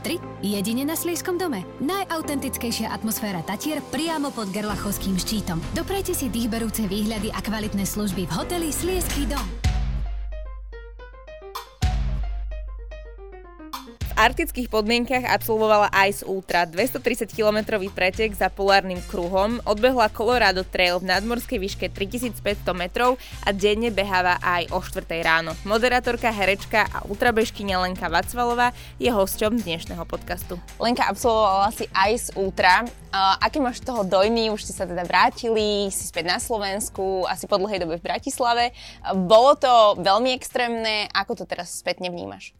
Tatry? Jedine na Slieskom dome. Najautentickejšia atmosféra Tatier priamo pod Gerlachovským štítom. Doprajte si dýchberúce výhľady a kvalitné služby v hoteli Slieský dom. Arktických podmienkach absolvovala Ice Ultra, 230-kilometrový pretek za polárnym kruhom, odbehla Colorado Trail v nadmorskej výške 3500 metrov a denne beháva aj o 4 ráno. Moderátorka, herečka a ultrabežkyňa Lenka Vacvalová je hosťom dnešného podcastu. Lenka absolvovala si Ice Ultra. Uh, aký máš toho dojmy? Už ste sa teda vrátili, si späť na Slovensku, asi po dlhej dobe v Bratislave. Bolo to veľmi extrémne, ako to teraz spätne vnímaš?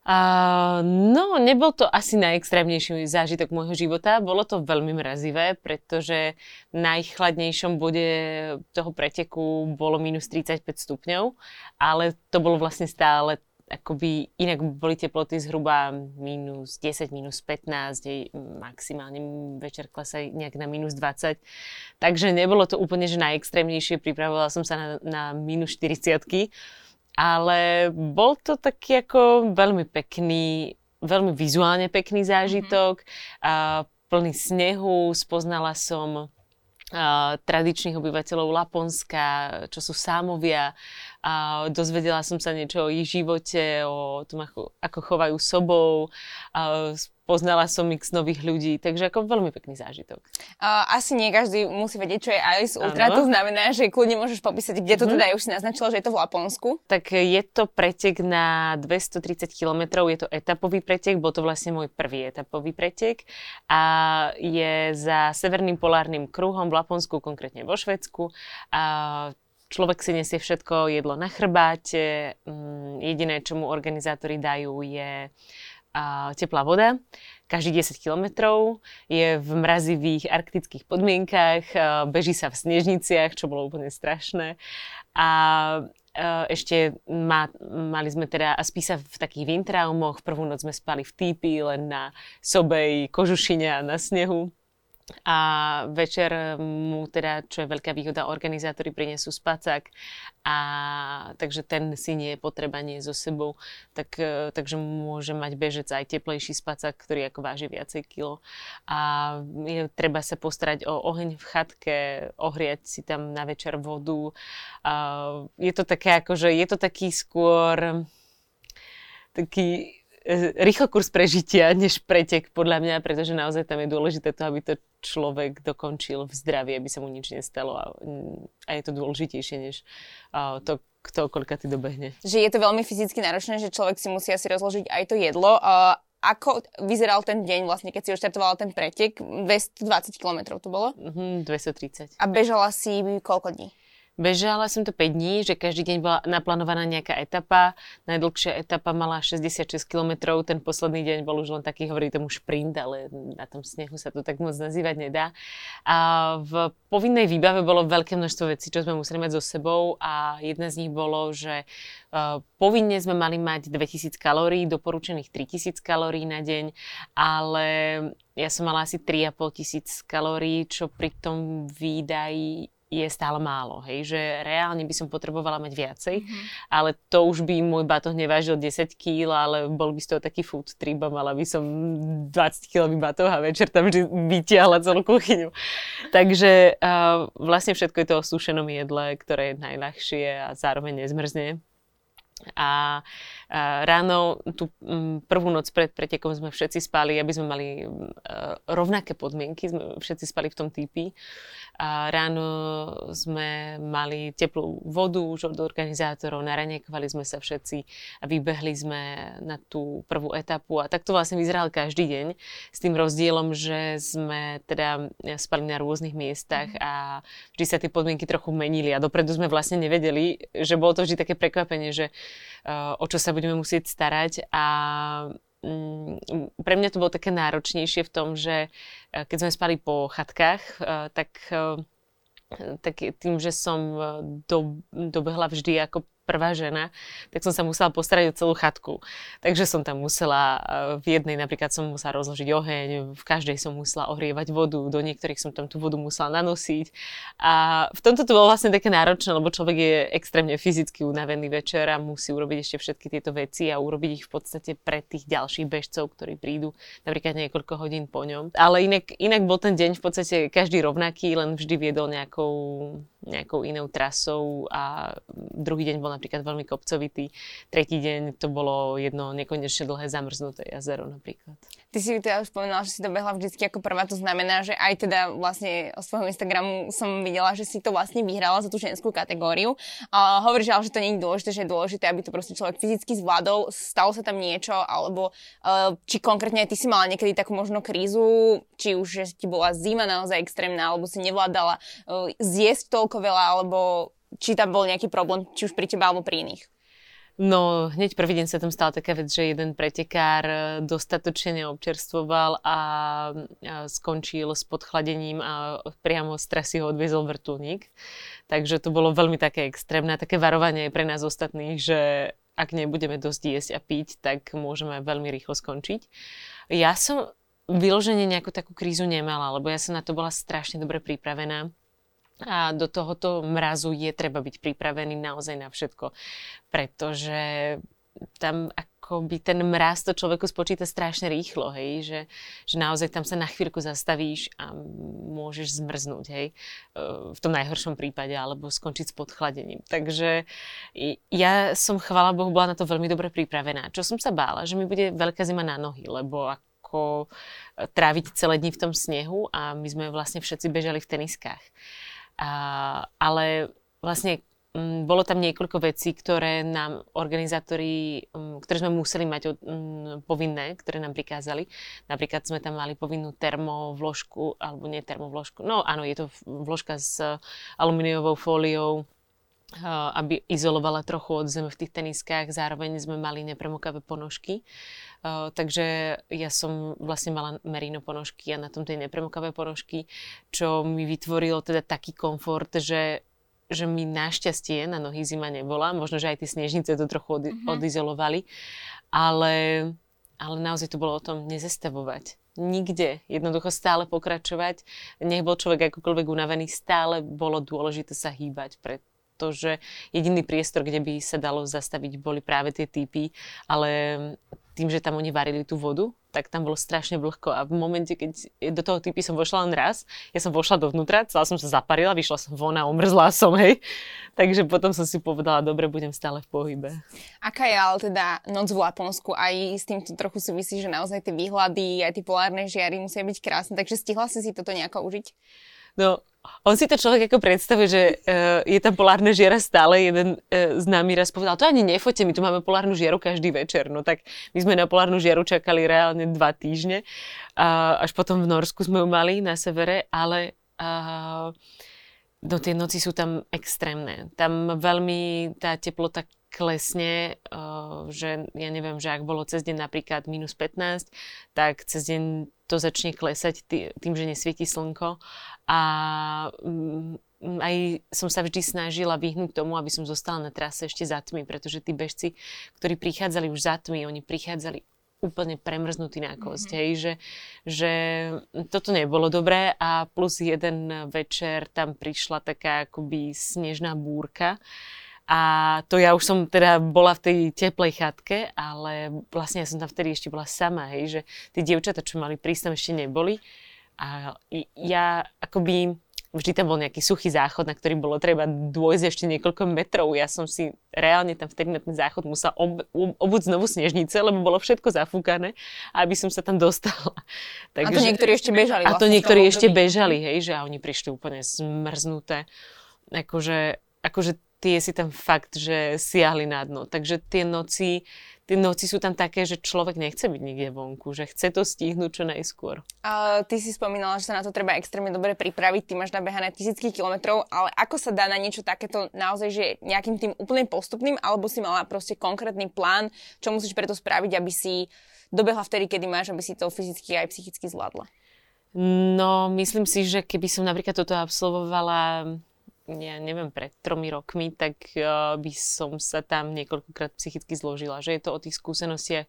Uh, no, nebol to asi najextrémnejší zážitok môjho života. Bolo to veľmi mrazivé, pretože v najchladnejšom bode toho preteku bolo minus 35 stupňov, ale to bolo vlastne stále akoby inak boli teploty zhruba minus 10, minus 15, maximálne večer klesaj nejak na minus 20. Takže nebolo to úplne, že najextrémnejšie. Pripravovala som sa na, na minus 40 ale bol to taký ako veľmi pekný, veľmi vizuálne pekný zážitok, mm-hmm. a plný snehu, spoznala som tradičných obyvateľov Laponska, čo sú sámovia. A dozvedela som sa niečo o ich živote, o tom, ako, ako chovajú sobou. A, poznala som x nových ľudí, takže ako veľmi pekný zážitok. Uh, asi nie každý musí vedieť, čo je Ice Ultra, ano. to znamená, že kľudne môžeš popísať, kde to teda je, už si naznačila, že je to v Laponsku. Tak je to pretek na 230 km, je to etapový pretek, bol to vlastne môj prvý etapový pretek a je za severným polárnym kruhom v Laponsku, konkrétne vo Švedsku. A človek si nesie všetko jedlo na chrbáte, mm, jediné, čo mu organizátori dajú, je teplá voda každých 10 kilometrov, je v mrazivých arktických podmienkach, beží sa v snežniciach, čo bolo úplne strašné. A ešte ma, mali sme teda a spí sa v takých vintraumoch. Prvú noc sme spali v týpi, len na sobej, kožušine a na snehu. A večer mu teda, čo je veľká výhoda, organizátori prinesú spacák, a takže ten si nie je potreba nie so sebou, tak, e, takže môže mať bežec aj teplejší spacák, ktorý ako váži viacej kilo. A je treba sa postarať o oheň v chatke, ohriať si tam na večer vodu. A je to také akože, je to taký skôr taký E, rýchlo kurz prežitia, než pretek podľa mňa, pretože naozaj tam je dôležité to, aby to človek dokončil v zdraví, aby sa mu nič nestalo a, a je to dôležitejšie, než uh, to, kto koľka ty dobehne. Že je to veľmi fyzicky náročné, že človek si musí asi rozložiť aj to jedlo. Uh, ako vyzeral ten deň vlastne, keď si oštartovala ten pretek? 220 km to bolo? Mm, 230. A bežala si koľko dní? Bežala som to 5 dní, že každý deň bola naplánovaná nejaká etapa. Najdlhšia etapa mala 66 km, ten posledný deň bol už len taký, hovorí tomu šprint, ale na tom snehu sa to tak moc nazývať nedá. A v povinnej výbave bolo veľké množstvo vecí, čo sme museli mať so sebou a jedna z nich bolo, že uh, povinne sme mali mať 2000 kalórií, doporučených 3000 kalórií na deň, ale ja som mala asi 3,5 tisíc kalórií, čo pri tom výdaji je stále málo, hej, že reálne by som potrebovala mať viacej, mm-hmm. ale to už by môj batoh nevážil 10 kg, ale bol by z toho taký food trip a mala by som 20 kg batoh a večer tam vždy vytiahla celú kuchyňu. Takže uh, vlastne všetko je to o sušenom jedle, ktoré je najľahšie a zároveň nezmrzne. A, ráno, tú m, prvú noc pred pretekom sme všetci spali, aby sme mali m, rovnaké podmienky, sme všetci spali v tom týpi. A ráno sme mali teplú vodu už od organizátorov, naranejkovali sme sa všetci a vybehli sme na tú prvú etapu. A tak to vlastne vyzeral každý deň s tým rozdielom, že sme teda spali na rôznych miestach a vždy sa tie podmienky trochu menili a dopredu sme vlastne nevedeli, že bolo to vždy také prekvapenie, že o čo sa budeme musieť starať. A Mm, pre mňa to bolo také náročnejšie v tom, že eh, keď sme spali po chatkách, eh, tak, eh, tak tým, že som do, dobehla vždy ako prvá žena, tak som sa musela postarať o celú chatku. Takže som tam musela, v jednej napríklad som musela rozložiť oheň, v každej som musela ohrievať vodu, do niektorých som tam tú vodu musela nanosiť. A v tomto to bolo vlastne také náročné, lebo človek je extrémne fyzicky unavený večer a musí urobiť ešte všetky tieto veci a urobiť ich v podstate pre tých ďalších bežcov, ktorí prídu napríklad niekoľko hodín po ňom. Ale inak, inak bol ten deň v podstate každý rovnaký, len vždy viedol nejakou nejakou inou trasou a druhý deň bol napríklad veľmi kopcovitý, tretí deň to bolo jedno nekonečne dlhé zamrznuté jazero napríklad. Ty si teda už spomenula, že si to behla vždycky ako prvá, to znamená, že aj teda vlastne z svojho Instagramu som videla, že si to vlastne vyhrala za tú ženskú kategóriu. A hovoríš ale, že to nie je dôležité, že je dôležité, aby to proste človek fyzicky zvládol. Stalo sa tam niečo, alebo uh, či konkrétne ty si mala niekedy takú možno krízu, či už že ti bola zima naozaj extrémna, alebo si nevládala uh, zjesť toľko veľa, alebo či tam bol nejaký problém, či už pri teba alebo pri iných. No, hneď prvý deň sa tam stala taká vec, že jeden pretekár e, dostatočne neobčerstvoval a, skončil s podchladením a priamo z trasy ho odviezol vrtulník. Takže to bolo veľmi také extrémne, také varovanie pre nás ostatných, že ak nebudeme dosť jesť a piť, tak môžeme veľmi rýchlo skončiť. Ja som vyloženie nejakú takú krízu nemala, lebo ja som na to bola strašne dobre pripravená a do tohoto mrazu je treba byť pripravený naozaj na všetko, pretože tam akoby ten mraz to človeku spočíta strašne rýchlo, hej, že, že naozaj tam sa na chvíľku zastavíš a môžeš zmrznúť, hej, e, v tom najhoršom prípade, alebo skončiť s podchladením. Takže ja som, chvala Bohu, bola na to veľmi dobre pripravená. Čo som sa bála, že mi bude veľká zima na nohy, lebo ako tráviť celé dni v tom snehu a my sme vlastne všetci bežali v teniskách. A, ale vlastne m, mm, bolo tam niekoľko vecí, ktoré nám organizátori, m, mm, ktoré sme museli mať m, mm, povinné, ktoré nám prikázali. Napríklad sme tam mali povinnú termovložku, alebo nie termovložku, no áno, je to vložka s alumíniovou fóliou, aby izolovala trochu od zeme v tých teniskách. Zároveň sme mali nepremokavé ponožky. Uh, takže ja som vlastne mala merino ponožky a na tom tie nepremokavé ponožky, čo mi vytvorilo teda taký komfort, že že mi našťastie na nohy zima nebola. Možno, že aj tie snežnice to trochu od, mm-hmm. odizolovali. Ale, ale naozaj to bolo o tom nezestavovať. Nikde. Jednoducho stále pokračovať. Nech bol človek akokoľvek unavený, stále bolo dôležité sa hýbať, pred, že jediný priestor, kde by sa dalo zastaviť, boli práve tie typy, ale tým, že tam oni varili tú vodu, tak tam bolo strašne vlhko a v momente, keď do toho typy som vošla len raz, ja som vošla dovnútra, celá som sa zaparila, vyšla som von a omrzla som, hej. Takže potom som si povedala, dobre, budem stále v pohybe. Aká je ale teda noc v Laponsku? Aj s týmto trochu súvisí, že naozaj tie výhľady, aj tie polárne žiary musia byť krásne, takže stihla si si toto nejako užiť? No, on si to človek ako predstavuje, že uh, je tam polárne žiara stále. Jeden uh, z nami raz povedal, to ani nefote, my tu máme polárnu žiaru každý večer. No tak my sme na polárnu žiaru čakali reálne dva týždne. Uh, až potom v Norsku sme ju mali na severe, ale uh, no tie noci sú tam extrémne. Tam veľmi tá teplota klesne, uh, že ja neviem, že ak bolo cez deň napríklad minus 15, tak cez deň to začne klesať tým, že nesvieti slnko. A mm, aj som sa vždy snažila vyhnúť tomu, aby som zostala na trase ešte za tmy, pretože tí bežci, ktorí prichádzali už za tmy, oni prichádzali úplne premrznutý na kosť, mm-hmm. hej, že, že toto nebolo dobré a plus jeden večer tam prišla taká akoby snežná búrka a to ja už som teda bola v tej teplej chatke, ale vlastne ja som tam vtedy ešte bola sama, hej, že tie dievčatá, čo mali prísť, tam ešte neboli. A ja akoby vždy tam bol nejaký suchý záchod, na ktorý bolo treba dôjsť ešte niekoľko metrov. Ja som si reálne tam vtedy na ten záchod musela ob, obuť znovu snežnice, lebo bolo všetko zafúkané, aby som sa tam dostala. Takže, a to niektorí ešte bežali. A to vlastne niektorí ešte bežali, hej, že a oni prišli úplne zmrznuté. Akože, akože tie si tam fakt, že siahli na dno. Takže tie noci, tie noci sú tam také, že človek nechce byť nikde vonku, že chce to stihnúť čo najskôr. Uh, ty si spomínala, že sa na to treba extrémne dobre pripraviť, ty máš nabehané tisícky kilometrov, ale ako sa dá na niečo takéto naozaj, že nejakým tým úplným postupným, alebo si mala proste konkrétny plán, čo musíš preto spraviť, aby si dobehla vtedy, kedy máš, aby si to fyzicky aj psychicky zvládla? No, myslím si, že keby som napríklad toto absolvovala ja neviem, pred tromi rokmi, tak uh, by som sa tam niekoľkokrát psychicky zložila. Že je to o tých skúsenostiach,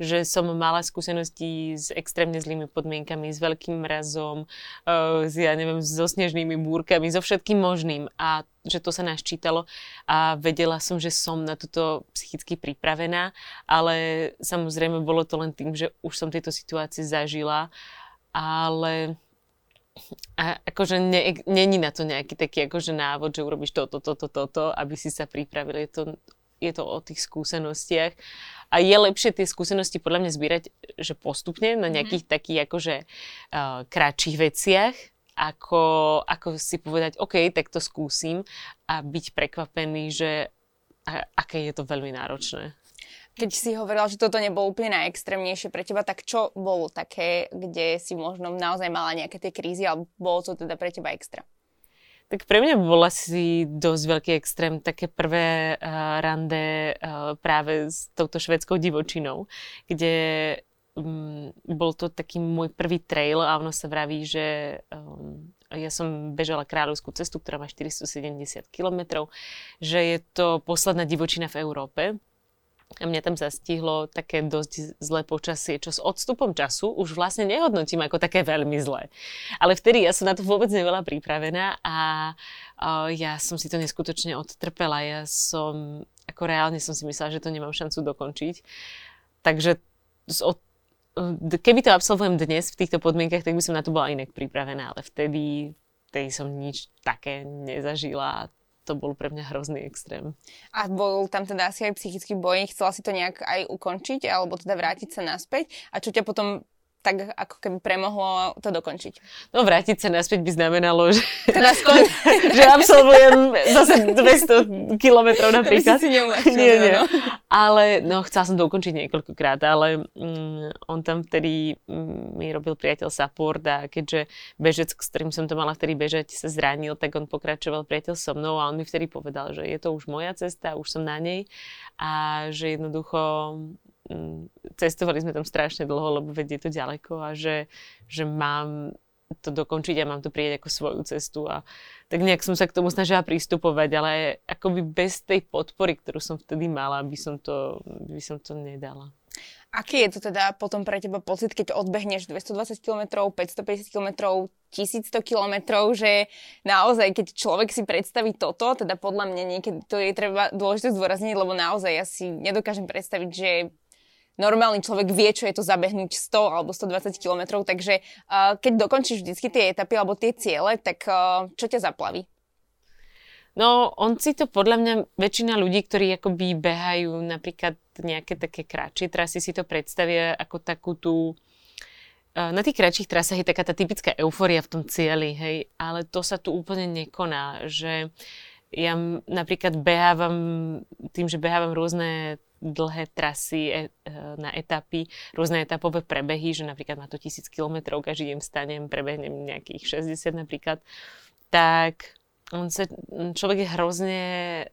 že som mala skúsenosti s extrémne zlými podmienkami, s veľkým mrazom, uh, s, ja neviem, so snežnými búrkami, so všetkým možným. A že to sa nás čítalo a vedela som, že som na toto psychicky pripravená, ale samozrejme bolo to len tým, že už som tieto situácie zažila, ale a akože ne, není na to nejaký taký akože návod, že urobíš toto, toto, toto, aby si sa pripravil. Je to, je to o tých skúsenostiach. A je lepšie tie skúsenosti podľa mňa zbierať, že postupne na mhm. nejakých mm-hmm. takých akože uh, kratších veciach, ako, ako si povedať, OK, tak to skúsim a byť prekvapený, že a, aké je to veľmi náročné. Keď si hovorila, že toto nebolo úplne najextrémnejšie pre teba, tak čo bolo také, kde si možno naozaj mala nejaké tie krízy, alebo bolo to teda pre teba extra? Tak pre mňa bol asi dosť veľký extrém také prvé uh, rande uh, práve s touto švedskou divočinou, kde um, bol to taký môj prvý trail a ono sa vraví, že um, ja som bežala kráľovskú cestu, ktorá má 470 km, že je to posledná divočina v Európe a mňa tam zastihlo také dosť zlé počasie, čo s odstupom času už vlastne nehodnotím ako také veľmi zlé. Ale vtedy ja som na to vôbec nebola pripravená a ja som si to neskutočne odtrpela. Ja som, ako reálne som si myslela, že to nemám šancu dokončiť. Takže keby to absolvujem dnes v týchto podmienkach, tak by som na to bola inak pripravená, ale vtedy, vtedy som nič také nezažila to bol pre mňa hrozný extrém. A bol tam teda asi aj psychický boj, chcela si to nejak aj ukončiť, alebo teda vrátiť sa naspäť? A čo ťa potom tak ako keby premohlo to dokončiť. No vrátiť sa naspäť by znamenalo, že, teda skon... že absolvujem zase 200 kilometrov napríklad. Si nie, nie. No. Ale no, chcela som to ukončiť niekoľkokrát, ale mm, on tam vtedy mm, mi robil priateľ support a keďže bežec, s ktorým som to mala vtedy bežať, sa zranil, tak on pokračoval priateľ so mnou a on mi vtedy povedal, že je to už moja cesta, už som na nej a že jednoducho cestovali sme tam strašne dlho, lebo vedie to ďaleko a že, že mám to dokončiť a mám to prieť ako svoju cestu a tak nejak som sa k tomu snažila pristupovať, ale akoby bez tej podpory, ktorú som vtedy mala, by som to, by som to nedala. Aký je to teda potom pre teba pocit, keď odbehneš 220 km, 550 km, 1100 km, že naozaj, keď človek si predstaví toto, teda podľa mňa niekedy to je treba dôležité zdôrazniť, lebo naozaj ja si nedokážem predstaviť, že normálny človek vie, čo je to zabehnúť 100 alebo 120 km, takže uh, keď dokončíš vždycky tie etapy alebo tie ciele, tak uh, čo ťa zaplaví? No, on si to podľa mňa, väčšina ľudí, ktorí akoby behajú napríklad nejaké také kratšie trasy, si to predstavia ako takú tú na tých kratších trasách je taká tá typická euforia v tom cieli, hej, ale to sa tu úplne nekoná, že ja napríklad behávam, tým, že behávam rôzne dlhé trasy e, e, na etapy, rôzne etapové prebehy, že napríklad má to tisíc kilometrov, každý deň vstanem, prebehnem nejakých 60 napríklad, tak on sa, človek je hrozne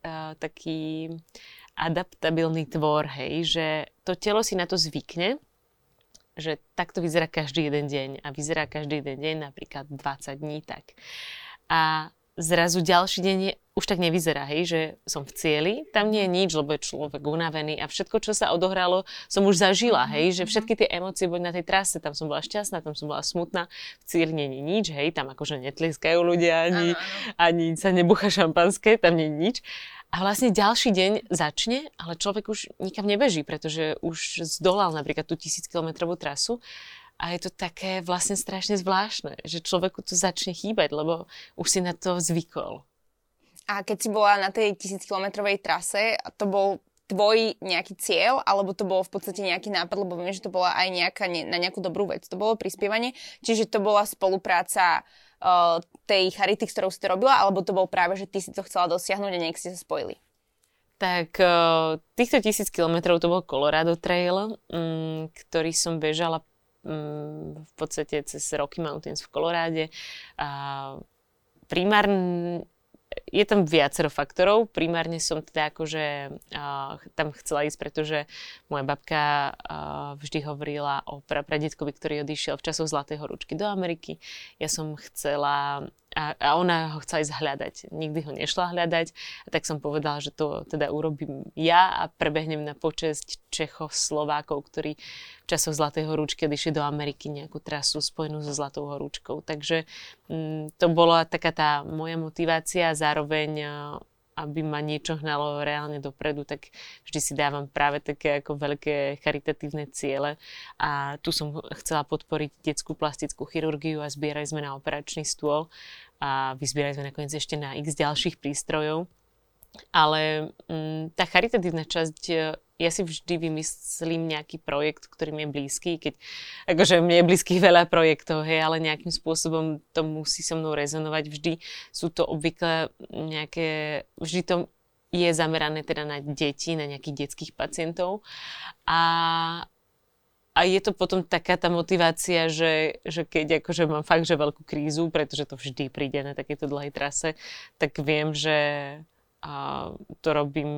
uh, taký adaptabilný tvor, hej, že to telo si na to zvykne, že takto vyzerá každý jeden deň a vyzerá každý jeden deň napríklad 20 dní tak. A zrazu ďalší deň je, už tak nevyzerá, hej, že som v cieli, tam nie je nič, lebo je človek unavený a všetko, čo sa odohralo, som už zažila, hej, že mhm. všetky tie emócie boli na tej trase, tam som bola šťastná, tam som bola smutná, v cieli nie je nič, hej, tam akože netlieskajú ľudia, ani, ani sa nebucha šampanské, tam nie je nič. A vlastne ďalší deň začne, ale človek už nikam nebeží, pretože už zdolal napríklad tú tisíc kilometrovú trasu a je to také vlastne strašne zvláštne, že človeku to začne chýbať, lebo už si na to zvykol. A keď si bola na tej tisíckilometrovej trase, to bol tvoj nejaký cieľ, alebo to bolo v podstate nejaký nápad, lebo viem, že to bola aj nejaká, ne, na nejakú dobrú vec. To bolo prispievanie, čiže to bola spolupráca uh, tej charity, s ktorou si to robila, alebo to bol práve, že ty si to chcela dosiahnuť a nejak ste sa spojili? Tak uh, týchto tisíc kilometrov to bol Colorado Trail, um, ktorý som bežala Mm, v podstate cez Rocky Mountains v Koloráde. A primárne je tam viacero faktorov. Primárne som teda akože uh, tam chcela ísť, pretože moja babka uh, vždy hovorila o prapradetkovi, ktorý odišiel v časoch Zlatej horúčky do Ameriky. Ja som chcela a, a ona ho chcela ísť hľadať. Nikdy ho nešla hľadať. A tak som povedala, že to teda urobím ja a prebehnem na počesť Čechov, Slovákov, ktorí v časoch Zlatej horúčky odišli do Ameriky nejakú trasu spojenú so Zlatou horúčkou. Takže mm, to bola taká tá moja motivácia a zároveň aby ma niečo hnalo reálne dopredu, tak vždy si dávam práve také ako veľké charitatívne ciele. A tu som chcela podporiť detskú plastickú chirurgiu a zbierali sme na operačný stôl a vyzbierali sme nakoniec ešte na x ďalších prístrojov. Ale m, mm, tá charitatívna časť ja si vždy vymyslím nejaký projekt, ktorý mi je blízky, keď akože mne je blízky veľa projektov, hej, ale nejakým spôsobom to musí so mnou rezonovať. Vždy sú to obvykle nejaké, vždy to je zamerané teda na deti, na nejakých detských pacientov. A, a je to potom taká tá motivácia, že, že keď akože mám fakt, že veľkú krízu, pretože to vždy príde na takéto dlhej trase, tak viem, že a to robím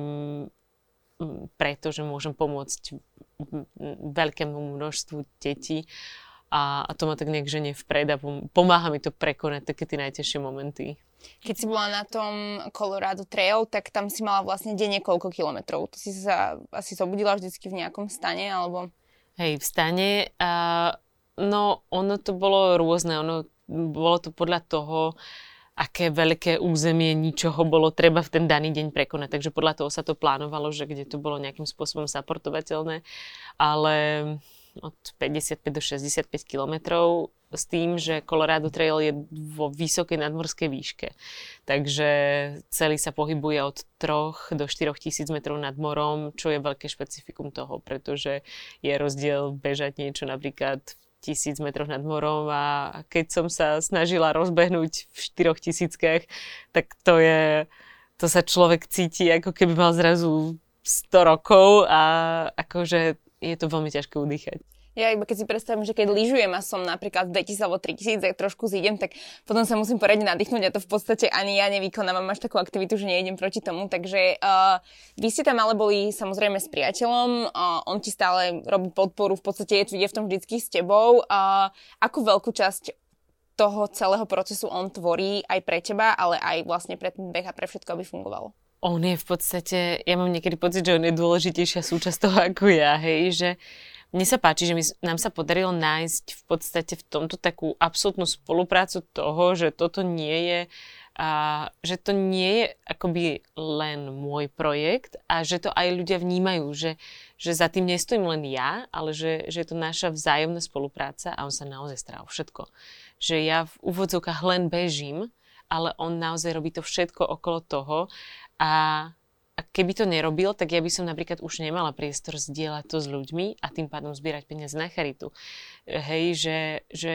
preto, že môžem pomôcť veľkému množstvu detí a, a to ma tak nejak ženie vpred a pomáha mi to prekonať také tie najtežšie momenty. Keď si bola na tom Colorado Trail, tak tam si mala vlastne denne koľko kilometrov? To si sa asi zobudila vždycky v nejakom stane, alebo... Hej, v stane. Uh, no, ono to bolo rôzne. Ono bolo to podľa toho, aké veľké územie ničoho bolo treba v ten daný deň prekonať. Takže podľa toho sa to plánovalo, že kde to bolo nejakým spôsobom zaportovateľné. Ale od 55 do 65 kilometrov s tým, že Colorado Trail je vo vysokej nadmorskej výške. Takže celý sa pohybuje od 3 do 4 tisíc metrov nad morom, čo je veľké špecifikum toho, pretože je rozdiel bežať niečo napríklad tisíc metroch nad morom a keď som sa snažila rozbehnúť v štyroch tisíckach, tak to je, to sa človek cíti, ako keby mal zrazu 100 rokov a akože je to veľmi ťažké udýchať. Ja iba keď si predstavím, že keď lyžujem a som napríklad v 2000 alebo 3000 a trošku zídem, tak potom sa musím poriadne nadýchnuť a to v podstate ani ja nevykonávam až takú aktivitu, že nejdem proti tomu. Takže uh, vy ste tam ale boli samozrejme s priateľom, uh, on ti stále robí podporu, v podstate je, je v tom vždycky s tebou. Uh, akú veľkú časť toho celého procesu on tvorí aj pre teba, ale aj vlastne pre ten beh a pre všetko, aby fungovalo? On je v podstate, ja mám niekedy pocit, že on je dôležitejšia súčasť toho ako ja, hej, že mne sa páči, že my, nám sa podarilo nájsť v podstate v tomto takú absolútnu spoluprácu toho, že toto nie je a že to nie je akoby len môj projekt a že to aj ľudia vnímajú, že, že za tým nestojím len ja, ale že, že je to naša vzájomná spolupráca a on sa naozaj stará o všetko. Že ja v úvodzovkách len bežím, ale on naozaj robí to všetko okolo toho a keby to nerobil, tak ja by som napríklad už nemala priestor zdieľať to s ľuďmi a tým pádom zbierať peniaze na charitu. Hej, že, že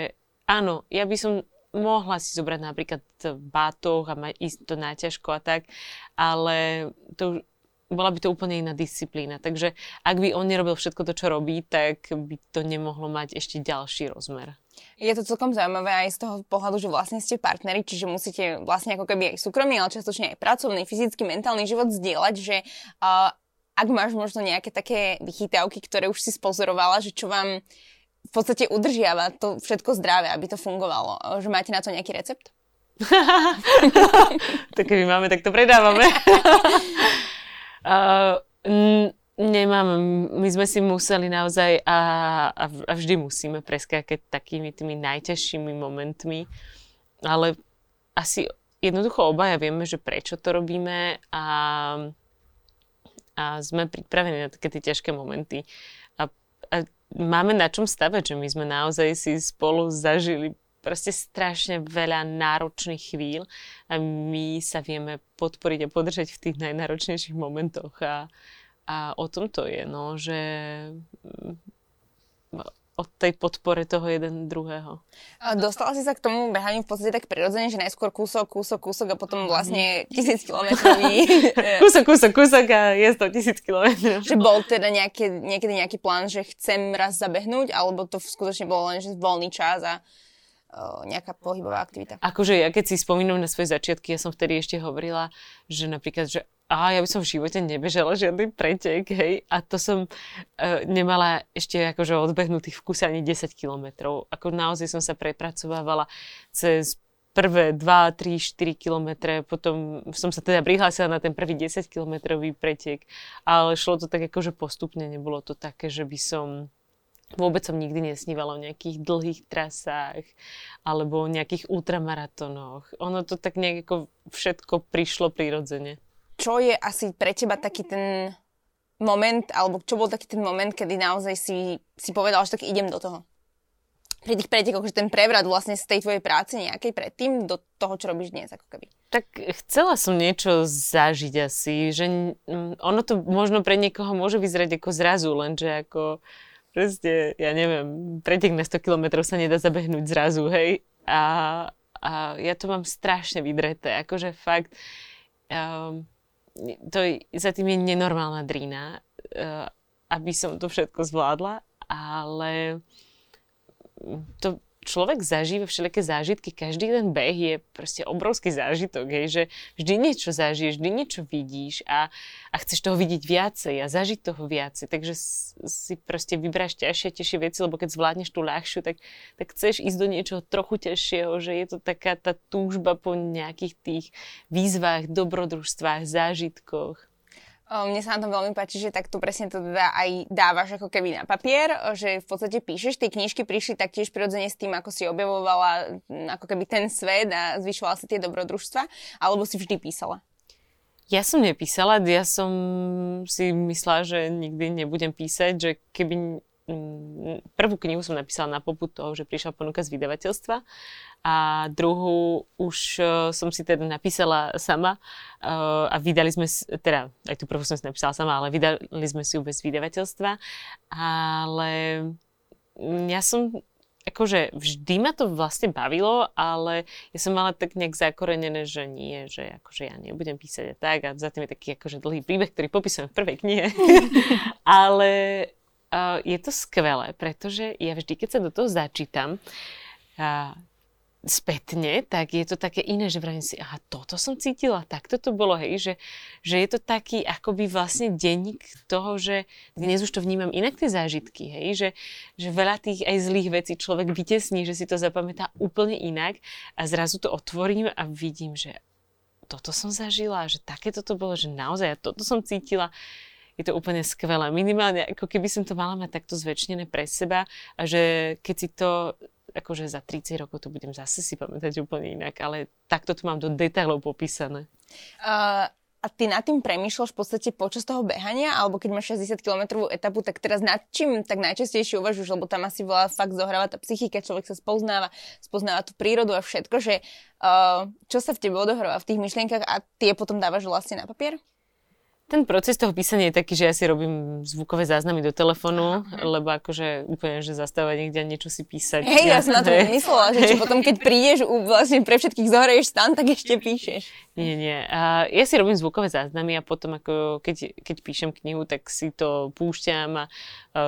áno, ja by som mohla si zobrať napríklad bátoch a mať, ísť to náťažko a tak, ale to bola by to úplne iná disciplína. Takže ak by on nerobil všetko to, čo robí, tak by to nemohlo mať ešte ďalší rozmer. Je to celkom zaujímavé aj z toho pohľadu, že vlastne ste partneri, čiže musíte vlastne ako keby aj súkromný, ale častočne aj pracovný, fyzický, mentálny život zdieľať, že uh, ak máš možno nejaké také vychytávky, ktoré už si spozorovala, že čo vám v podstate udržiava to všetko zdravé, aby to fungovalo. Že máte na to nejaký recept? tak keby máme, tak to predávame. n- Nemám. My sme si museli naozaj a, a, a vždy musíme preskákať takými tými najťažšími momentmi, ale asi jednoducho obaja vieme, že prečo to robíme a, a sme pripravení na také tie ťažké momenty. A, a máme na čom stavať, že my sme naozaj si spolu zažili proste strašne veľa náročných chvíľ a my sa vieme podporiť a podržať v tých najnáročnejších momentoch a, a o tom to je, no, že mm, o tej podpore toho jeden druhého. Dostala si sa k tomu behaniu v podstate tak prirodzene, že najskôr kúsok, kúsok, kúsok a potom vlastne tisíc kilometrový... kúsok, kúsok, kúsok a je to tisíc kilometrov. Že bol teda nejaké, niekedy nejaký plán, že chcem raz zabehnúť, alebo to skutočne bolo len, že voľný čas a nejaká pohybová aktivita. Akože ja keď si spomínam na svoje začiatky, ja som vtedy ešte hovorila, že napríklad, že a ja by som v živote nebežala žiadny pretek, hej, a to som uh, nemala ešte akože odbehnutých v kuse ani 10 kilometrov. Ako naozaj som sa prepracovávala cez prvé 2, 3, 4 kilometre, potom som sa teda prihlásila na ten prvý 10 kilometrový pretek, ale šlo to tak akože postupne, nebolo to také, že by som Vôbec som nikdy nesnívala o nejakých dlhých trasách alebo o nejakých ultramaratónoch. Ono to tak nejako všetko prišlo prirodzene. Čo je asi pre teba taký ten moment, alebo čo bol taký ten moment, kedy naozaj si, si povedal, že tak idem do toho? pri tých pretekoch, že ten prevrat vlastne z tej tvojej práce nejakej predtým do toho, čo robíš dnes, ako keby? Tak chcela som niečo zažiť asi, že ono to možno pre niekoho môže vyzerať ako zrazu, lenže ako proste, ja neviem, pretek na 100 km sa nedá zabehnúť zrazu, hej. A, a ja to mám strašne vydreté, akože fakt, um, to za tým je nenormálna drína, uh, aby som to všetko zvládla, ale to človek zažíva všelijaké zážitky, každý ten beh je proste obrovský zážitok, hej, že vždy niečo zažiješ, vždy niečo vidíš a, a chceš toho vidieť viacej a zažiť toho viacej, takže si proste vyberáš ťažšie, ťažšie veci, lebo keď zvládneš tú ľahšiu, tak, tak chceš ísť do niečoho trochu ťažšieho, že je to taká tá túžba po nejakých tých výzvach, dobrodružstvách, zážitkoch. Mne sa na tom veľmi páči, že takto presne to teda aj dávaš ako keby na papier, že v podstate píšeš. Tie knižky prišli taktiež prirodzene s tým, ako si objavovala ako keby ten svet a zvyšovala si tie dobrodružstva, alebo si vždy písala? Ja som nepísala, ja som si myslela, že nikdy nebudem písať, že keby prvú knihu som napísala na poput toho, že prišla ponuka z vydavateľstva a druhú už uh, som si teda napísala sama uh, a vydali sme, teda aj tú prvú som si napísala sama, ale vydali sme si ju bez vydavateľstva, ale ja som akože vždy ma to vlastne bavilo, ale ja som mala tak nejak zakorenené, že nie, že akože ja nebudem písať a tak a za tým je taký akože dlhý príbeh, ktorý popisujem v prvej knihe. ale uh, je to skvelé, pretože ja vždy, keď sa do toho začítam, uh, spätne, tak je to také iné, že vravím si, aha, toto som cítila, tak toto bolo, hej, že, že je to taký akoby vlastne denník toho, že dnes už to vnímam inak tie zážitky, hej, že, že veľa tých aj zlých vecí človek vytesní, že si to zapamätá úplne inak a zrazu to otvorím a vidím, že toto som zažila, že takéto to bolo, že naozaj toto som cítila je to úplne skvelé. Minimálne, ako keby som to mala mať takto zväčšené pre seba a že keď si to akože za 30 rokov to budem zase si pamätať úplne inak, ale takto to mám do detailov popísané. Uh, a ty nad tým premýšľaš v podstate počas toho behania, alebo keď máš 60 km etapu, tak teraz nad čím tak najčastejšie uvažuješ, lebo tam asi veľa fakt zohráva tá psychika, človek sa spoznáva, spoznáva tú prírodu a všetko, že uh, čo sa v tebe odohráva v tých myšlienkach a tie potom dávaš vlastne na papier? Ten proces toho písania je taký, že ja si robím zvukové záznamy do telefónu, lebo akože úplne, že zastávať niekde a niečo si písať. Hej, ja, ja som na to myslela, že či potom keď prídeš vlastne pre všetkých zohreješ stan, tak ešte píšeš. Nie, nie. A ja si robím zvukové záznamy a potom ako keď, keď píšem knihu, tak si to púšťam a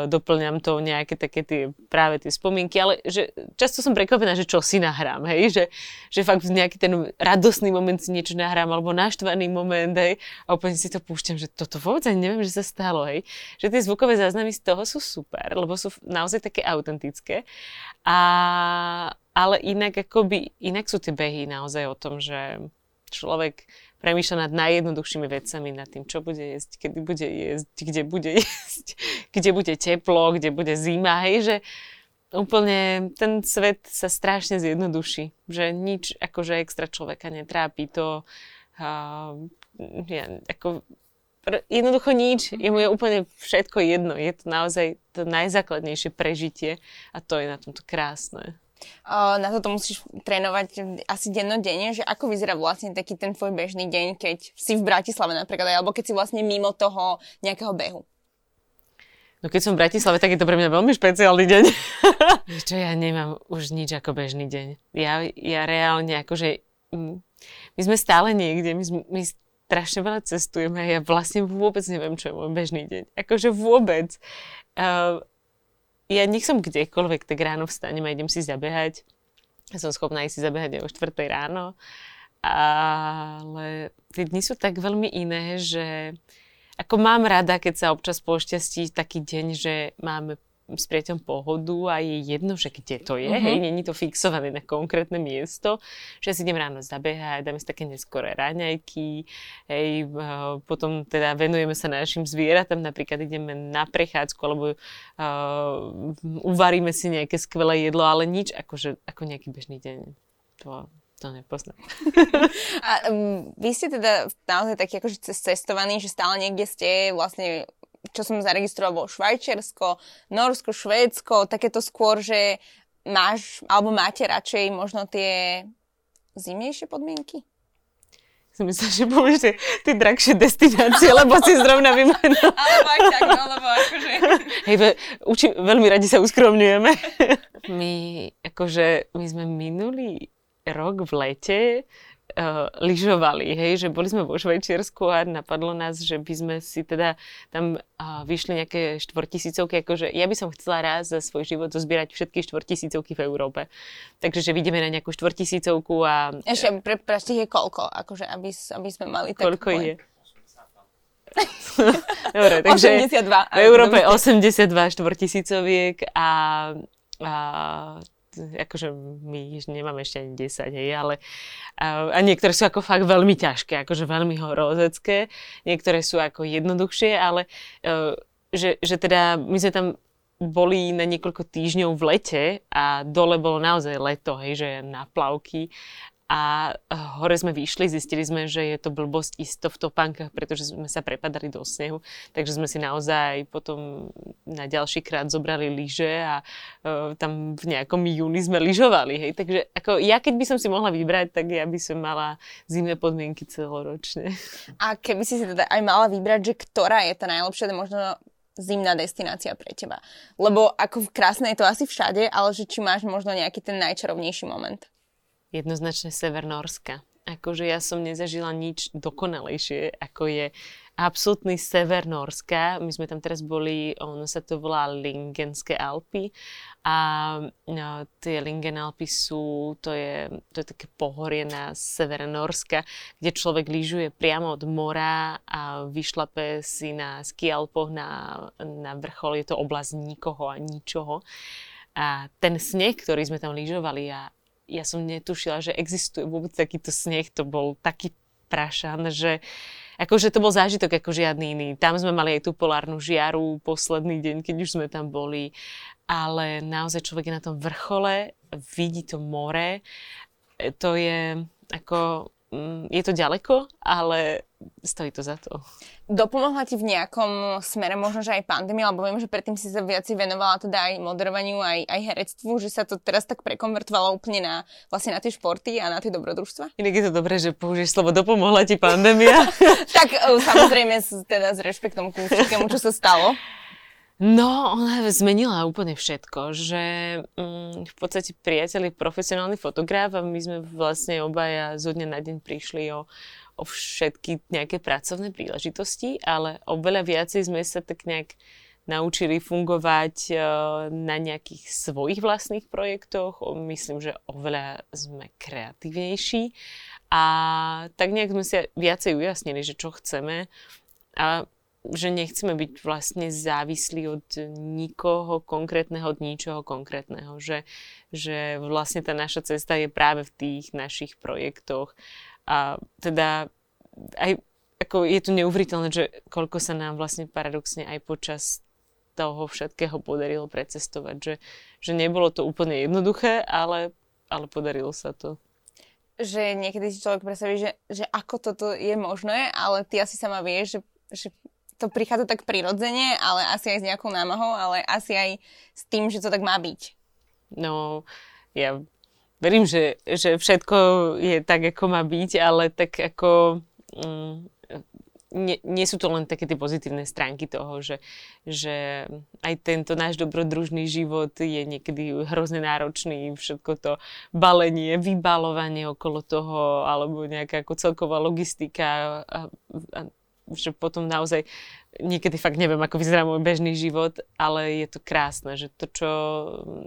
doplňam to nejaké také tie, práve tie spomienky, ale že často som prekvapená, že čo si nahrám, hej, že, že fakt nejaký ten radosný moment si niečo nahrám, alebo naštvaný moment, hej, a úplne si to púšťam, že toto vôbec ani neviem, že sa stalo, hej, že tie zvukové záznamy z toho sú super, lebo sú naozaj také autentické. A ale inak akoby, inak sú tie behy naozaj o tom, že človek premýšľa nad najjednoduchšími vecami, nad tým, čo bude jesť, kedy bude jesť, kde bude jesť, kde bude teplo, kde bude zima, hej, že úplne ten svet sa strašne zjednoduší, že nič akože extra človeka netrápi, to uh, ja, ako jednoducho nič, je mu je úplne všetko jedno, je to naozaj to najzákladnejšie prežitie a to je na tomto krásne. Na toto musíš trénovať asi dennodenne, že ako vyzerá vlastne taký ten tvoj bežný deň, keď si v Bratislave napríklad, alebo keď si vlastne mimo toho nejakého behu. No keď som v Bratislave, tak je to pre mňa veľmi špeciálny deň. Čo ja nemám už nič ako bežný deň. Ja, ja reálne akože... Mm, my sme stále niekde, my, sme, my strašne veľa cestujeme a ja vlastne vôbec neviem, čo je môj bežný deň. Akože vôbec. Uh, ja nech som kdekoľvek, tak ráno vstanem a idem si zabehať. Som schopná ísť si zabehať aj o 4 ráno. Ale tie dni sú tak veľmi iné, že ako mám rada, keď sa občas pošťastí taký deň, že máme s priateľom pohodu a je jedno, že kde to je, uh-huh. hej, není to fixované na konkrétne miesto, že si idem ráno zabehať, dáme si také neskoré raňajky, hej, potom teda venujeme sa našim zvieratám, napríklad ideme na prechádzku, alebo uh, uvaríme si nejaké skvelé jedlo, ale nič akože, ako nejaký bežný deň. To, to nepoznám. A um, vy ste teda naozaj taký akože cestovaní, že stále niekde ste vlastne čo som zaregistroval, bolo Švajčiarsko, Norsko, Švédsko, takéto skôr, že máš, alebo máte radšej možno tie zimnejšie podmienky? Si myslím, že povieš tie, tie drahšie destinácie, lebo si zrovna vymenoval. alebo aj tak, no, lebo akože... Hej, ve, uči, veľmi radi sa uskromňujeme. my, akože, my sme minulý rok v lete uh, lyžovali, hej, že boli sme vo Švajčiarsku a napadlo nás, že by sme si teda tam uh, vyšli nejaké štvortisícovky, akože ja by som chcela raz za svoj život zozbierať všetky štvortisícovky v Európe. Takže, že vidíme na nejakú štvortisícovku a... Ešte, pre, pre je koľko, akože, aby, aby sme mali tak... Koľko je? Dobre, takže 82. v Európe 82 štvortisícoviek a, a akože my nemáme ešte ani 10, hej, ale a, a niektoré sú ako fakt veľmi ťažké, akože veľmi horozecké, niektoré sú ako jednoduchšie, ale uh, že, že teda my sme tam boli na niekoľko týždňov v lete a dole bolo naozaj leto, hej, že na plavky a hore sme vyšli, zistili sme, že je to blbosť isto v topánkach, pretože sme sa prepadali do snehu, takže sme si naozaj potom na ďalší krát zobrali lyže a uh, tam v nejakom júni sme lyžovali, hej. Takže ako ja keď by som si mohla vybrať, tak ja by som mala zimné podmienky celoročne. A keby si si teda aj mala vybrať, že ktorá je tá najlepšia, možno zimná destinácia pre teba. Lebo ako krásne je to asi všade, ale že či máš možno nejaký ten najčarovnejší moment jednoznačne Sever Norska. Akože ja som nezažila nič dokonalejšie, ako je absolútny sever Norska. My sme tam teraz boli, ono sa to volá Lingenské Alpy a no, tie Lingen Alpy sú, to je, to je také pohorie na severe Norska, kde človek lyžuje priamo od mora a vyšlape si na ski Alpoch na, na vrchol. Je to oblasť nikoho a ničoho. A ten sneh, ktorý sme tam lyžovali a ja som netušila, že existuje vôbec takýto sneh. To bol taký prašan, že akože to bol zážitok ako žiadny iný. Tam sme mali aj tú polárnu žiaru posledný deň, keď už sme tam boli. Ale naozaj človek je na tom vrchole, vidí to more. To je ako je to ďaleko, ale stojí to za to. Dopomohla ti v nejakom smere možno, že aj pandémia, lebo viem, že predtým si sa viac venovala teda aj moderovaniu, aj, aj herectvu, že sa to teraz tak prekonvertovalo úplne na, vlastne na tie športy a na tie dobrodružstva? Inak je to dobré, že použiješ slovo dopomohla ti pandémia. tak e, samozrejme teda s rešpektom ku všetkému, čo sa stalo. No, ona zmenila úplne všetko, že mm, v podstate priateľ je profesionálny fotograf a my sme vlastne obaja zo dňa na deň prišli o, o všetky nejaké pracovné príležitosti, ale oveľa viacej sme sa tak nejak naučili fungovať uh, na nejakých svojich vlastných projektoch. Myslím, že oveľa sme kreatívnejší a tak nejak sme si viacej ujasnili, že čo chceme. A že nechceme byť vlastne závislí od nikoho konkrétneho, od ničoho konkrétneho. Že, že vlastne tá naša cesta je práve v tých našich projektoch. A teda aj ako je to neuveriteľné, že koľko sa nám vlastne paradoxne aj počas toho všetkého podarilo precestovať. Že, že nebolo to úplne jednoduché, ale, ale podarilo sa to že niekedy si človek predstaví, že, že ako toto je možné, ale ty asi sama vieš, že, že to prichádza tak prirodzene, ale asi aj s nejakou námahou, ale asi aj s tým, že to tak má byť. No, ja verím, že, že všetko je tak, ako má byť, ale tak ako... Mm, nie, nie sú to len také tie pozitívne stránky toho, že, že aj tento náš dobrodružný život je niekedy hrozne náročný, všetko to balenie, vybalovanie okolo toho, alebo nejaká ako celková logistika a, a že potom naozaj niekedy fakt neviem, ako vyzerá môj bežný život, ale je to krásne, že to, čo,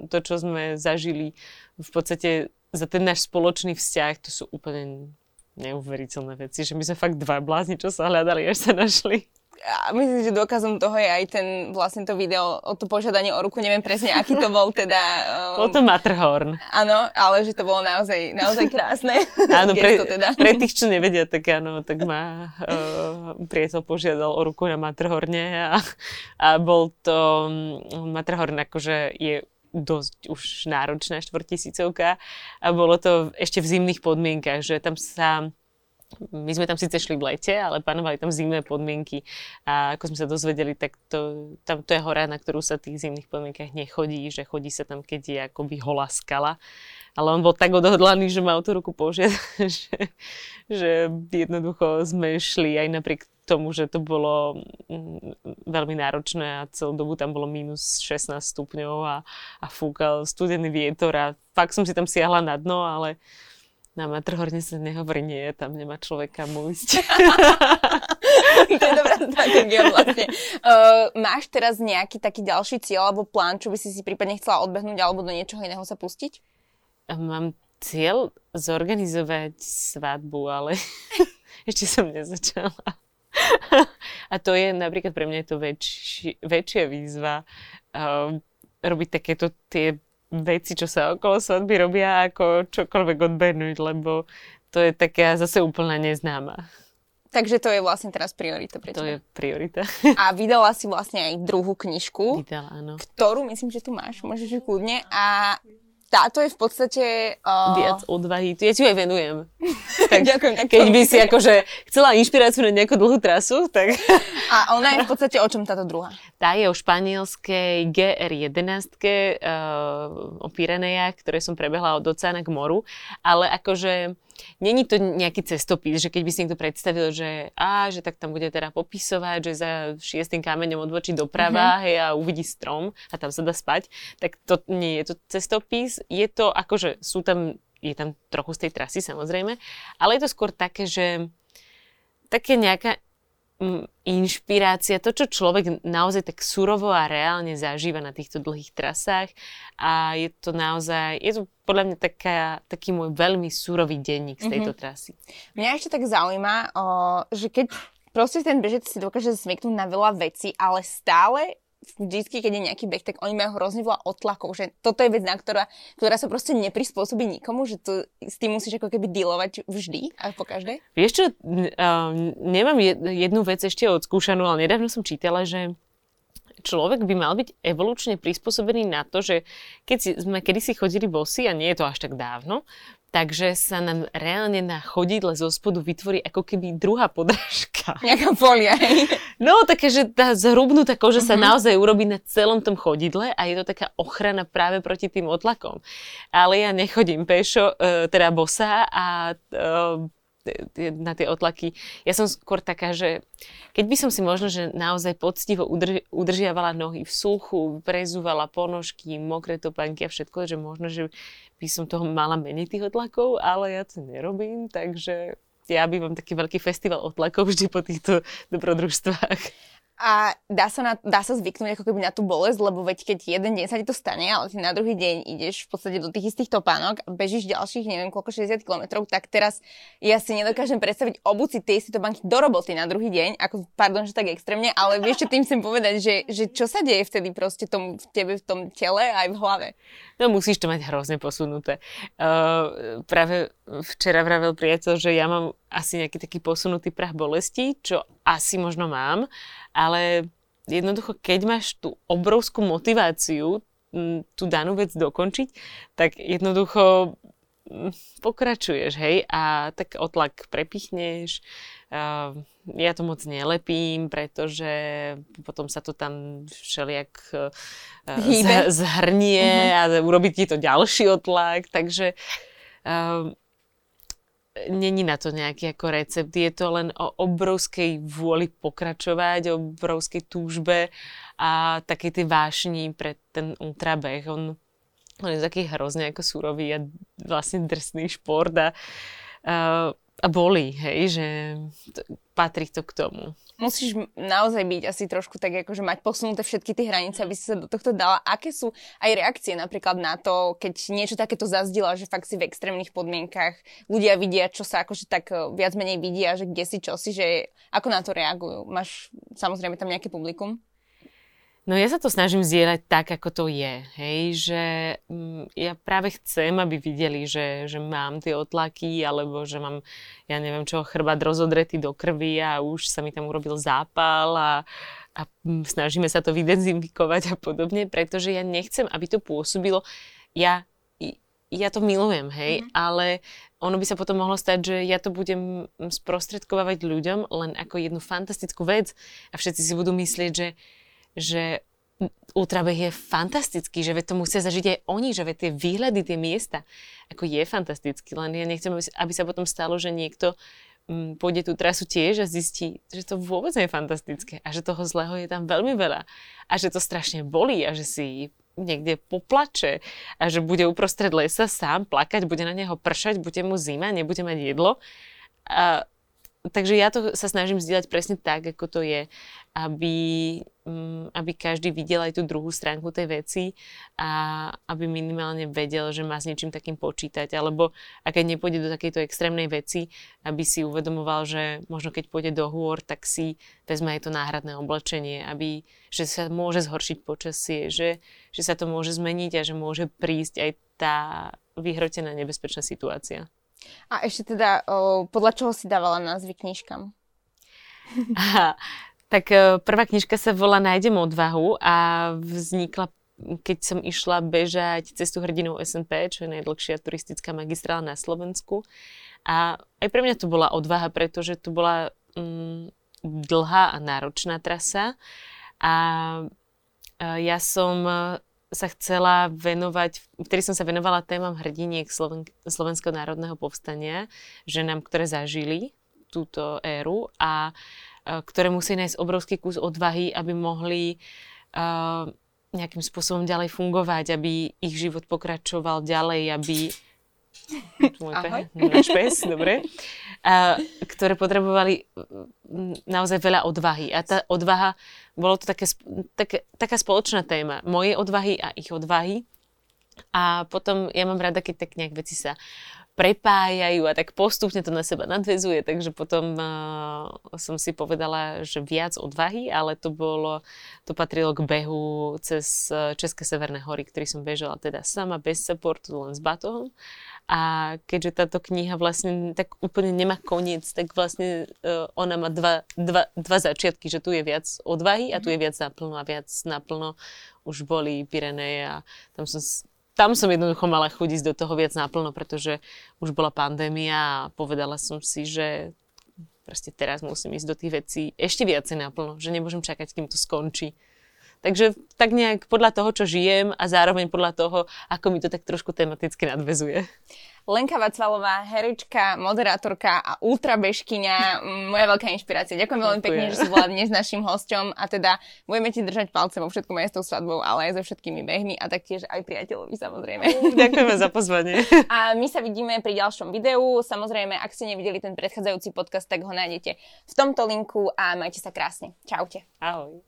to, čo sme zažili v podstate za ten náš spoločný vzťah, to sú úplne neuveriteľné veci, že my sme fakt dva blázni, čo sa hľadali, až sa našli. A myslím, že dôkazom toho je aj ten vlastne to video o to požiadanie o ruku, neviem presne, aký to bol teda. Um, bol to Matterhorn. Áno, ale že to bolo naozaj, naozaj krásne. áno, pre, teda. pre tých, čo nevedia, tak áno, tak ma uh, priateľ požiadal o ruku na Matterhorne a, a bol to um, Matterhorn akože je dosť už náročná štvortisícovka a bolo to ešte v zimných podmienkach, že tam sa my sme tam síce šli v lete, ale panovali tam zimné podmienky a ako sme sa dozvedeli, tak to, tam to je hora, na ktorú sa v tých zimných podmienkach nechodí, že chodí sa tam, keď je akoby holá skala. Ale on bol tak odhodlaný, že mal tú ruku požiadať, že, že jednoducho sme šli aj napriek tomu, že to bolo mm, veľmi náročné a celú dobu tam bolo minus 16 stupňov a, a fúkal studený vietor a fakt som si tam siahla na dno, ale na Matrhorne sa nehovorí nie, tam nemá človeka ísť. to je dobrá stratégia vlastne. Uh, máš teraz nejaký taký ďalší cieľ alebo plán, čo by si si prípadne chcela odbehnúť alebo do niečoho iného sa pustiť? Mám cieľ zorganizovať svadbu, ale ešte som nezačala. A to je napríklad pre mňa je to väčši, väčšia výzva uh, robiť takéto tie veci, čo sa okolo svadby robia, ako čokoľvek odbehnúť, lebo to je taká zase úplná neznáma. Takže to je vlastne teraz priorita pre To je priorita. A vydala si vlastne aj druhú knižku. Vydala, áno. Ktorú myslím, že tu máš, môžeš ju kľudne. A táto je v podstate... Uh... Viac odvahy. Ja ti ju aj venujem. tak, Ďakujem. Tak keď by si akože chcela inšpiráciu na nejakú dlhú trasu, tak... A ona je v podstate o čom táto druhá? Tá je o španielskej GR11, uh, o Pirenejach, ktoré som prebehla od oceána k moru. Ale akože Není to nejaký cestopis, že keď by si niekto predstavil, že á, že tak tam bude teda popisovať, že za šiestým kameňom odvočí doprava mm-hmm. hej, a uvidí strom a tam sa dá spať, tak to nie je to cestopis. Je to akože sú tam, je tam trochu z tej trasy samozrejme, ale je to skôr také, že také nejaká inšpirácia, to, čo človek naozaj tak surovo a reálne zažíva na týchto dlhých trasách a je to naozaj, je to podľa mňa taká, taký môj veľmi surový denník z tejto mm-hmm. trasy. Mňa ešte tak zaujíma, o, že keď proste ten bežec si dokáže zvyknúť na veľa vecí, ale stále vždycky, keď je nejaký beh, tak oni majú hrozne veľa otlakov, že toto je vec, na ktorá, ktorá sa proste neprispôsobí nikomu, že to, s tým musíš ako keby dealovať vždy a po každej? Vieš čo, uh, nemám jednu vec ešte odskúšanú, ale nedávno som čítala, že človek by mal byť evolučne prispôsobený na to, že keď sme kedysi chodili bosy, a nie je to až tak dávno, takže sa nám reálne na chodidle zo spodu vytvorí ako keby druhá podrážka. Nejaká folia, No, také, že tá zhrubnutá koža uh-huh. sa mhm. naozaj urobí na celom tom chodidle a je to taká ochrana práve proti tým otlakom. Ale ja nechodím pešo, uh, teda bosa a uh, na tie otlaky. Ja som skôr taká, že keď by som si možno, že naozaj poctivo udrži- udržiavala nohy v suchu, prezúvala ponožky, mokré topánky a všetko, že možno, že by som toho mala menej tých otlakov, ale ja to nerobím, takže ja bývam taký veľký festival otlakov vždy po týchto dobrodružstvách. A dá sa, na, dá sa zvyknúť ako keby na tú bolesť, lebo veď keď jeden deň sa ti to stane, ale ty na druhý deň ideš v podstate do tých istých topánok a bežíš ďalších, neviem koľko, 60 km, tak teraz ja si nedokážem predstaviť obuci tie isté topánky do roboty na druhý deň, ako pardon, že tak extrémne, ale vieš, čo tým chcem povedať, že, že čo sa deje vtedy proste tom, v tebe v tom tele aj v hlave. No musíš to mať hrozne posunuté. Uh, práve včera vravel priateľ, že ja mám asi nejaký taký posunutý prach bolesti, čo asi možno mám, ale jednoducho, keď máš tú obrovskú motiváciu tú danú vec dokončiť, tak jednoducho pokračuješ, hej, a tak otlak prepichneš. Ja to moc nelepím, pretože potom sa to tam všelijak zhrnie uh-huh. a urobí ti to ďalší otlak, takže není na to nejaký ako recept. Je to len o obrovskej vôli pokračovať, o obrovskej túžbe a takej tej vášni pre ten ultrabeh. On, on je taký hrozne ako súrový a vlastne drsný šport a, uh, a boli, hej, že to, patrí to k tomu. Musíš naozaj byť asi trošku tak, akože mať posunuté všetky tie hranice, aby si sa do tohto dala. Aké sú aj reakcie napríklad na to, keď niečo takéto zazdila, že fakt si v extrémnych podmienkach ľudia vidia, čo sa akože tak e, viac menej vidia, že kde si, čo si, že ako na to reagujú? Máš samozrejme tam nejaké publikum? No ja sa to snažím zdieľať tak, ako to je. Hej, že mm, ja práve chcem, aby videli, že, že mám tie otlaky, alebo že mám, ja neviem čo, chrbát rozodretý do krvi a už sa mi tam urobil zápal a, a mm, snažíme sa to vydezinfikovať a podobne, pretože ja nechcem, aby to pôsobilo. Ja, ja to milujem, hej, mm. ale ono by sa potom mohlo stať, že ja to budem sprostredkovať ľuďom len ako jednu fantastickú vec a všetci si budú myslieť, že že ultrabeh je fantastický, že to musia zažiť aj oni, že tie výhľady, tie miesta, ako je fantastický, len ja nechcem, aby sa potom stalo, že niekto mm, pôjde tú trasu tiež a zistí, že to vôbec nie je fantastické a že toho zlého je tam veľmi veľa a že to strašne bolí a že si niekde poplače a že bude uprostred lesa sám plakať, bude na neho pršať, bude mu zima, nebude mať jedlo. A takže ja to sa snažím zdieľať presne tak, ako to je, aby, um, aby každý videl aj tú druhú stránku tej veci a aby minimálne vedel, že má s niečím takým počítať. Alebo ak aj nepôjde do takejto extrémnej veci, aby si uvedomoval, že možno keď pôjde do hôr, tak si vezme aj to náhradné oblečenie, aby, že sa môže zhoršiť počasie, že, že sa to môže zmeniť a že môže prísť aj tá vyhrotená nebezpečná situácia. A ešte teda, o, podľa čoho si dávala názvy knižkám? Aha, tak e, prvá knižka sa volá Nájdem odvahu a vznikla keď som išla bežať cestu hrdinou SNP, čo je najdlhšia turistická magistrála na Slovensku. A aj pre mňa to bola odvaha, pretože to bola mm, dlhá a náročná trasa. A e, ja som sa chcela venovať, vtedy som sa venovala témam hrdiniek Sloven- Slovenského národného povstania, ženám, ktoré zažili túto éru a uh, ktoré musí nájsť obrovský kus odvahy, aby mohli uh, nejakým spôsobom ďalej fungovať, aby ich život pokračoval ďalej, aby môj pe- náš pes, dobre, a, ktoré potrebovali naozaj veľa odvahy. A tá odvaha, bolo to také, také, taká spoločná téma. Moje odvahy a ich odvahy. A potom ja mám rada, keď tak nejak veci sa prepájajú a tak postupne to na seba nadvezuje, takže potom uh, som si povedala, že viac odvahy, ale to bolo, to patrilo k behu cez České Severné hory, ktorý som bežala teda sama, bez supportu, len s batohom. A keďže táto kniha vlastne tak úplne nemá koniec, tak vlastne uh, ona má dva, dva, dva začiatky, že tu je viac odvahy a tu je viac naplno a viac naplno už boli Pireneje a tam som tam som jednoducho mala chuť ísť do toho viac naplno, pretože už bola pandémia a povedala som si, že proste teraz musím ísť do tých vecí ešte viacej naplno, že nemôžem čakať, kým to skončí. Takže tak nejak podľa toho, čo žijem a zároveň podľa toho, ako mi to tak trošku tematicky nadvezuje. Lenka Vacvalová, herečka, moderátorka a ultrabežkyňa, moja veľká inšpirácia. Ďakujem veľmi pekne, že si bola dnes našim hosťom a teda budeme ti držať palce vo všetkom aj s tou svadbou, ale aj so všetkými behmi a taktiež aj priateľovi samozrejme. Ďakujeme za pozvanie. A my sa vidíme pri ďalšom videu. Samozrejme, ak ste nevideli ten predchádzajúci podcast, tak ho nájdete v tomto linku a majte sa krásne. Čaute. Ahoj.